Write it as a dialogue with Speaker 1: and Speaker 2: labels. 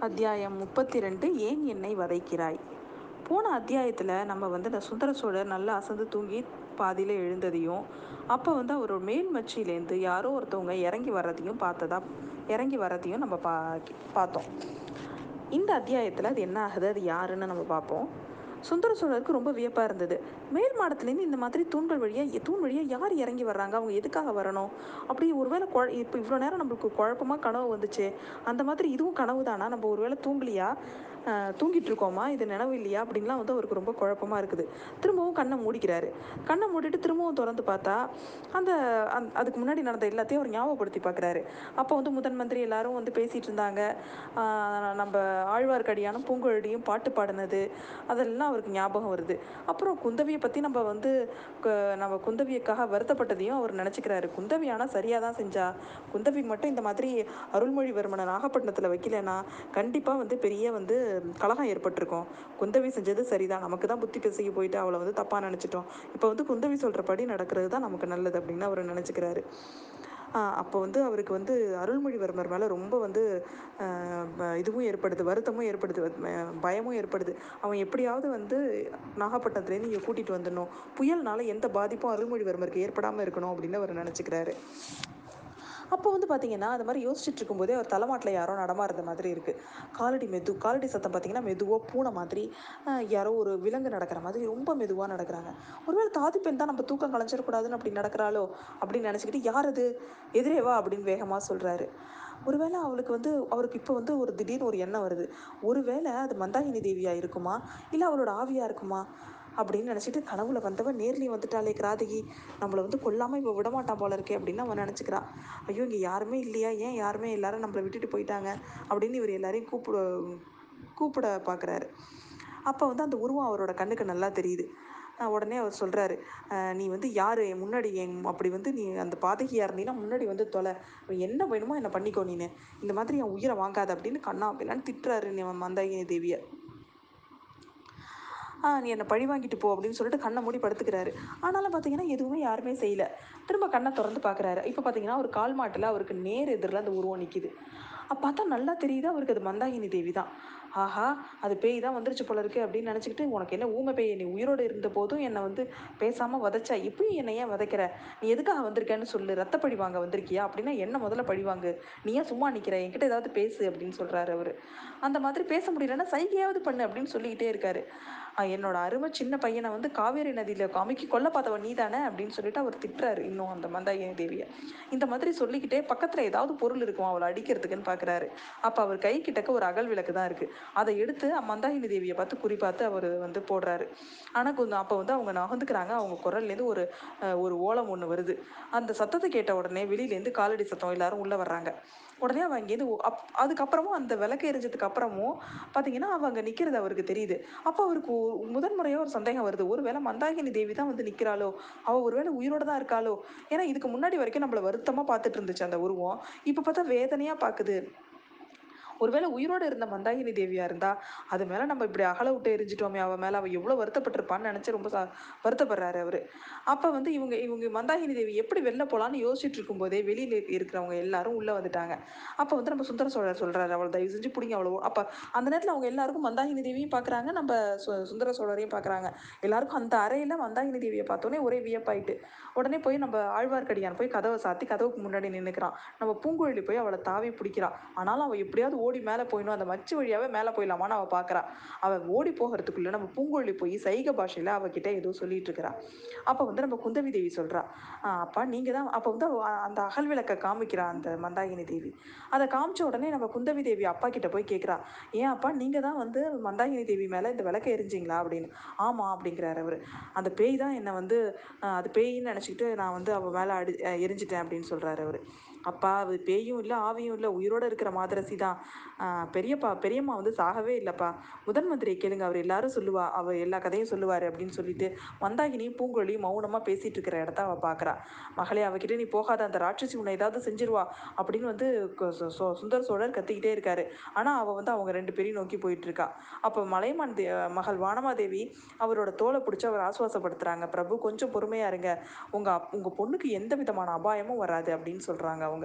Speaker 1: அத்தியாயம் முப்பத்தி ரெண்டு ஏன் என்னை வதைக்கிறாய்? போன அத்தியாயத்தில் நம்ம வந்து இந்த சுந்தர சோழர் நல்லா அசந்து தூங்கி பாதியில் எழுந்ததையும் அப்போ வந்து அவர் மேல்மச்சியிலேருந்து யாரோ ஒருத்தவங்க இறங்கி வர்றதையும் பார்த்ததா இறங்கி வர்றதையும் நம்ம பா பார்த்தோம். இந்த அத்தியாயத்தில் அது என்ன ஆகுது அது யாருன்னு நம்ம பார்ப்போம். சுந்தர சோழருக்கு ரொம்ப வியப்பாக இருந்தது. மேல் மாடத்துலேருந்து இந்த மாதிரி தூண்கள் வழியாக தூண் வழியாக யார் இறங்கி வர்றாங்க? அவங்க எதுக்காக வரணும்? அப்படி ஒருவேளை குழ இப்போ இவ்வளோ நேரம் நம்மளுக்கு குழப்பமாக கனவு வந்துச்சு. அந்த மாதிரி இதுவும் கனவு தானா நம்ம ஒருவேளை தூங்கலையா? தூங்கிட்டு இருக்கோமா இது நினைவு இல்லையா அப்படின்லாம் வந்து அவருக்கு ரொம்ப குழப்பமாக இருக்குது. திரும்பவும் கண்ணை மூடிக்கிறாரு. கண்ணை மூடிட்டு திரும்பவும் திறந்து பார்த்தா அந்த அந் அதுக்கு முன்னாடி நடந்த எல்லாத்தையும் அவர் ஞாபகப்படுத்தி பார்க்குறாரு. அப்போ வந்து முதன் மந்திரி எல்லாரும் வந்து பேசிகிட்டு இருந்தாங்க. நம்ம ஆழ்வார்க்கடியானும் பூங்குழலியும் பாட்டு பாடினது. அதெல்லாம் அவருக்கு ஞாபகம் வருது. அப்புறம் குந்தவியை பற்றி நம்ம வந்து நம்ம குந்தவியக்காக வருத்தப்பட்டதையும் அவர் நினச்சிக்கிறாரு. குந்தவி ஆனால் சரியாக தான் செஞ்சா. குந்தவி மட்டும் இந்த மாதிரி அருள்மொழிவர்மனை நாகப்பட்டினத்தில் வைக்கலன்னா கண்டிப்பாக வந்து பெரிய வந்து கலகம் ஏற்பட்டிருக்கும். குந்தவி செஞ்சது சரிதான். நமக்கு தான் புத்தி பிசகி போயிட்டு அவளை வந்து தப்பாக நினச்சிட்டோம். இப்போ வந்து குந்தவி சொல்கிறபடி நடக்கிறது தான் நமக்கு நல்லது அப்படின்னு அவர் நினச்சிக்கிறாரு. அப்போ வந்து அவருக்கு வந்து அருள்மொழிவர்மர் மேலே ரொம்ப வந்து இதுவும் ஏற்படுது வருத்தமும் ஏற்படுது பயமும் ஏற்படுது. அவன் எப்படியாவது வந்து நாகப்பட்டினத்துலேருந்து இங்கே கூட்டிகிட்டு வந்துடணும். புயல்னால எந்த பாதிப்பும் அருள்மொழிவர்மருக்கு ஏற்படாமல் இருக்கணும் அப்படின்னு அவர் நினச்சிக்கிறாரு. அப்போ வந்து பார்த்தீங்கன்னா அது மாதிரி யோசிச்சுட்டு இருக்கும்போதே அவர் தலைமாட்டில் யாரோ நடமாடுற மாதிரி இருக்குது காலடி மெது காலடி சத்தம் பார்த்தீங்கன்னா மெதுவாக பூனை மாதிரி யாரோ ஒரு விலங்கு நடக்கிற மாதிரி ரொம்ப மெதுவாக நடக்கிறாங்க. ஒருவேளை தாதி பெண் தான் நம்ம தூக்கம் கலைஞ்சிடக்கூடாதுன்னு அப்படி நடக்கிறாளோ அப்படின்னு நினச்சிக்கிட்டு யார் அது? எதிரே வா அப்படின்னு வேகமாக சொல்கிறாரு ஒருவேளை அவளுக்கு வந்து அவருக்கு இப்போ வந்து ஒரு திடீர்னு ஒரு எண்ணம் வருது. ஒருவேளை அது மந்தாகினி தேவியாக இருக்குமா? இல்லை அவளோட ஆவியாக இருக்குமா? அப்படின்னு நினச்சிட்டு கனவுல வந்தவன் நேர்லேயும் வந்துட்டாலே கிராதகி. நம்மளை வந்து கொல்லாமல் இப்போ விடமாட்டான் போல இருக்கே அப்படின்னு அவன் நினச்சிக்கிறான் ஐயோ இங்கே யாருமே இல்லையா? ஏன் யாருமே எல்லாரும் நம்மளை விட்டுட்டு போயிட்டாங்க? அப்படின்னு இவர் எல்லாரையும் கூப்பிட கூப்பிட பார்க்குறாரு அப்போ வந்து அந்த உருவம் அவரோட கண்ணுக்கு நல்லா தெரியுது. உடனே அவர் சொல்கிறாரு நீ வந்து யார்? என் முன்னாடி என் அப்படி வந்து நீ அந்த பாதகியாக இருந்தீங்கன்னா முன்னாடி வந்து தொலை. என்ன வேணுமோ என்னை பண்ணிக்கோ நீனு. இந்த மாதிரி என் உயிரை வாங்காத அப்படின்னு கண்ணா அப்படிலாம் திட்டுறாரு நீ மந்தாகினி தேவியை. நீ என்னை பழி வாங்கிட்டு போ அப்படின்னு சொல்லிட்டு கண்ணை மூடி படுத்துக்கிறாரு. ஆனாலும் பார்த்தீங்கன்னா எதுவுமே யாருமே செய்யலை. திரும்ப கண்ணை திறந்து பார்க்குறாரு இப்போ பார்த்தீங்கன்னா ஒரு கால் மாட்டில் அவருக்கு நேர் எதிரில் அந்த உருவம் நிற்கிது அப்போ பார்த்தா நல்லா தெரியுது அவருக்கு அது மந்தாகினி தேவி தான். ஆஹா அது பேய் தான் வந்துருச்சு போல இருக்கு அப்படின்னு நினச்சிக்கிட்டு உனக்கு என்ன ஊமை பேய்? நீ உயிரோடு இருந்த போதும் என்னை வந்து பேசாமல் வதைச்சா. இப்பயும் என்னை ஏன் வதைக்கிற? நீ எதுக்காக வந்திருக்கேன்னு சொல்லு. ரத்த பழி வாங்க வந்திருக்கியா? அப்படின்னா என்ன முதல்ல பழி வாங்கு? நீ ஏன் சும்மா நிற்கிற என்கிட்ட ஏதாவது பேசு அப்படின்னு சொல்கிறாரு அவர். அந்த மாதிரி பேச முடியலன்னா சைகையாவது பண்ணு அப்படின்னு சொல்லிக்கிட்டே இருக்காரு. என்னோட அருமை சின்ன பையனை வந்து காவேரி நதியில் காமிக்கி கொல்ல பார்த்தவன் நீ தானே அப்படின்னு சொல்லிட்டு அவர் திட்டுறாரு இன்னும் அந்த மந்தாயன் தேவியை. இந்த மாதிரி சொல்லிக்கிட்டே பக்கத்தில் ஏதாவது பொருள் இருக்கும்? அவளை அடிக்கிறதுக்குன்னு பார்க்குறாரு அப்போ அவர் கை கிட்டக்க ஒரு அகல் விளக்கு தான் இருக்குது அதை எடுத்து மந்தாகினி தேவியை பார்த்து குறிப்பாத்து அவர் வந்து போடுறாரு. ஆனால் கொஞ்சம் அப்போ வந்து அவங்க நகர்ந்துக்கிறாங்க. அவங்க குரல்லேருந்து ஒரு ஒரு ஓலம் ஒன்று வருது. அந்த சத்தத்தை கேட்ட உடனே வெளியிலேருந்து காலடி சத்தம் எல்லாரும் உள்ளே வர்றாங்க. உடனே அவன் இங்கேருந்து அப் அதுக்கப்புறமும் அந்த விளக்கு எரிஞ்சதுக்கு அப்புறமும் பார்த்தீங்கன்னா அவங்க நிற்கிறது அவருக்கு தெரியுது. அப்போ அவருக்கு முதன்முறையாக ஒரு சந்தேகம் வருது. ஒருவேளை மந்தாகினி தேவி தான் வந்து நிற்கிறாளோ அவள் ஒருவேளை உயிரோட தான் இருக்காளோ? ஏன்னா இதுக்கு முன்னாடி வரைக்கும் நம்மளை வருத்தமாக பார்த்துட்டு இருந்துச்சு அந்த உருவம். இப்போ பார்த்தா வேதனையாக பார்க்குது ஒருவேளை உயிரோடு இருந்த மந்தாகினி தேவியா இருந்தா அது மேலே நம்ம இப்படி அகல விட்டு எரிஞ்சிட்டோமே அவள் மேலே அவள் எவ்வளோ வருத்தப்பட்டிருப்பான்னு நினச்சி ரொம்ப வருத்தப்படுறாரு அவர். அப்போ வந்து இவங்க இவங்க மந்தாகினி தேவி எப்படி வெளில போகலான்னு யோசிச்சுட்டு இருக்கும்போதே வெளியில் இருக்கிறவங்க எல்லாரும் உள்ளே வந்துட்டாங்க. அப்போ வந்து நம்ம சுந்தர சோழர் சொல்கிறாரு அவள் தயவு செஞ்சு பிடிங்க அவ்வளோ அப்போ அந்த நேரத்தில் அவங்க எல்லாருக்கும் மந்தாகினி தேவியும் பார்க்குறாங்க நம்ம சுந்தர சோழரையும் பார்க்குறாங்க எல்லாருக்கும் அந்த அறையில் மந்தாகினி தேவியை பார்த்தோன்னே ஒரே வியப்பாயிட்டு உடனே போய் நம்ம ஆழ்வார்க்கடியான் போய் கதவை சாத்தி கதவுக்கு முன்னாடி நின்றுக்கிறான் நம்ம பூங்குழலி போய் அவளை தாவி பிடிக்கிறான் ஆனாலும் அவள் எப்படியாவது ஓடி ஓடி மேலே போயிடணும். அந்த மச்சு வழியாகவே மேலே போயிடலாமான்னு அவள் பார்க்குறா அவள் ஓடி போகிறதுக்குள்ளே நம்ம பூங்கொழி போய் சைக பாஷையில் அவகிட்ட ஏதோ சொல்லிட்டு இருக்கிறா. அப்போ வந்து நம்ம குந்தவி தேவி சொல்கிறா அப்பா நீங்கள் தான் அப்போ வந்து அந்த அகல் விளக்கை காமிக்கிறா அந்த மந்தாகினி தேவி. அதை காமிச்ச உடனே நம்ம குந்தவி தேவி அப்பா கிட்ட போய் கேட்குறா ஏன் அப்பா நீங்கள் தான் வந்து மந்தாகினி தேவி மேலே இந்த விளக்கை எரிஞ்சிங்களா? அப்படின்னு. ஆமாம் அப்படிங்கிறார் அவர். அந்த பேய் தான் என்னை வந்து அது பேயின்னு நினச்சிக்கிட்டு நான் வந்து அவள் மேலே அடி எரிஞ்சிட்டேன் அப்படின்னு சொல்கிறாரு அவர். அப்பா அது பேயும் இல்லை ஆவியும் இல்லை உயிரோடு இருக்கிற மாதரசி தான் பெரியப்பா பெரியம்மா வந்து சாகவே இல்லைப்பா. முதன் மந்திரியை கேளுங்க அவர் எல்லாரும் சொல்லுவா அவர் எல்லா கதையும் சொல்லுவார் அப்படின்னு சொல்லிட்டு மந்தாகினி பூங்கொழி மௌனமாக பேசிகிட்டு இருக்கிற இடத்த அவள் பார்க்குறா மகளே அவகிட்ட நீ போகாத அந்த ராட்சசி உன்னை ஏதாவது செஞ்சிருவா அப்படின்னு வந்து சுந்தர சோழர் கத்திக்கிட்டே இருக்காரு. ஆனால் அவள் வந்து அவங்க ரெண்டு பேரையும் நோக்கி போயிட்டு இருக்கா. அப்போ மலைமான் தே மகள் வானமாதேவி அவரோட தோலை பிடிச்சி அவர் ஆசுவாசப்படுத்துகிறாங்க பிரபு கொஞ்சம் பொறுமையாக இருங்க. உங்கள் உங்கள் பொண்ணுக்கு எந்த விதமான அபாயமும் வராது அப்படின்னு சொல்கிறாங்க அவங்க.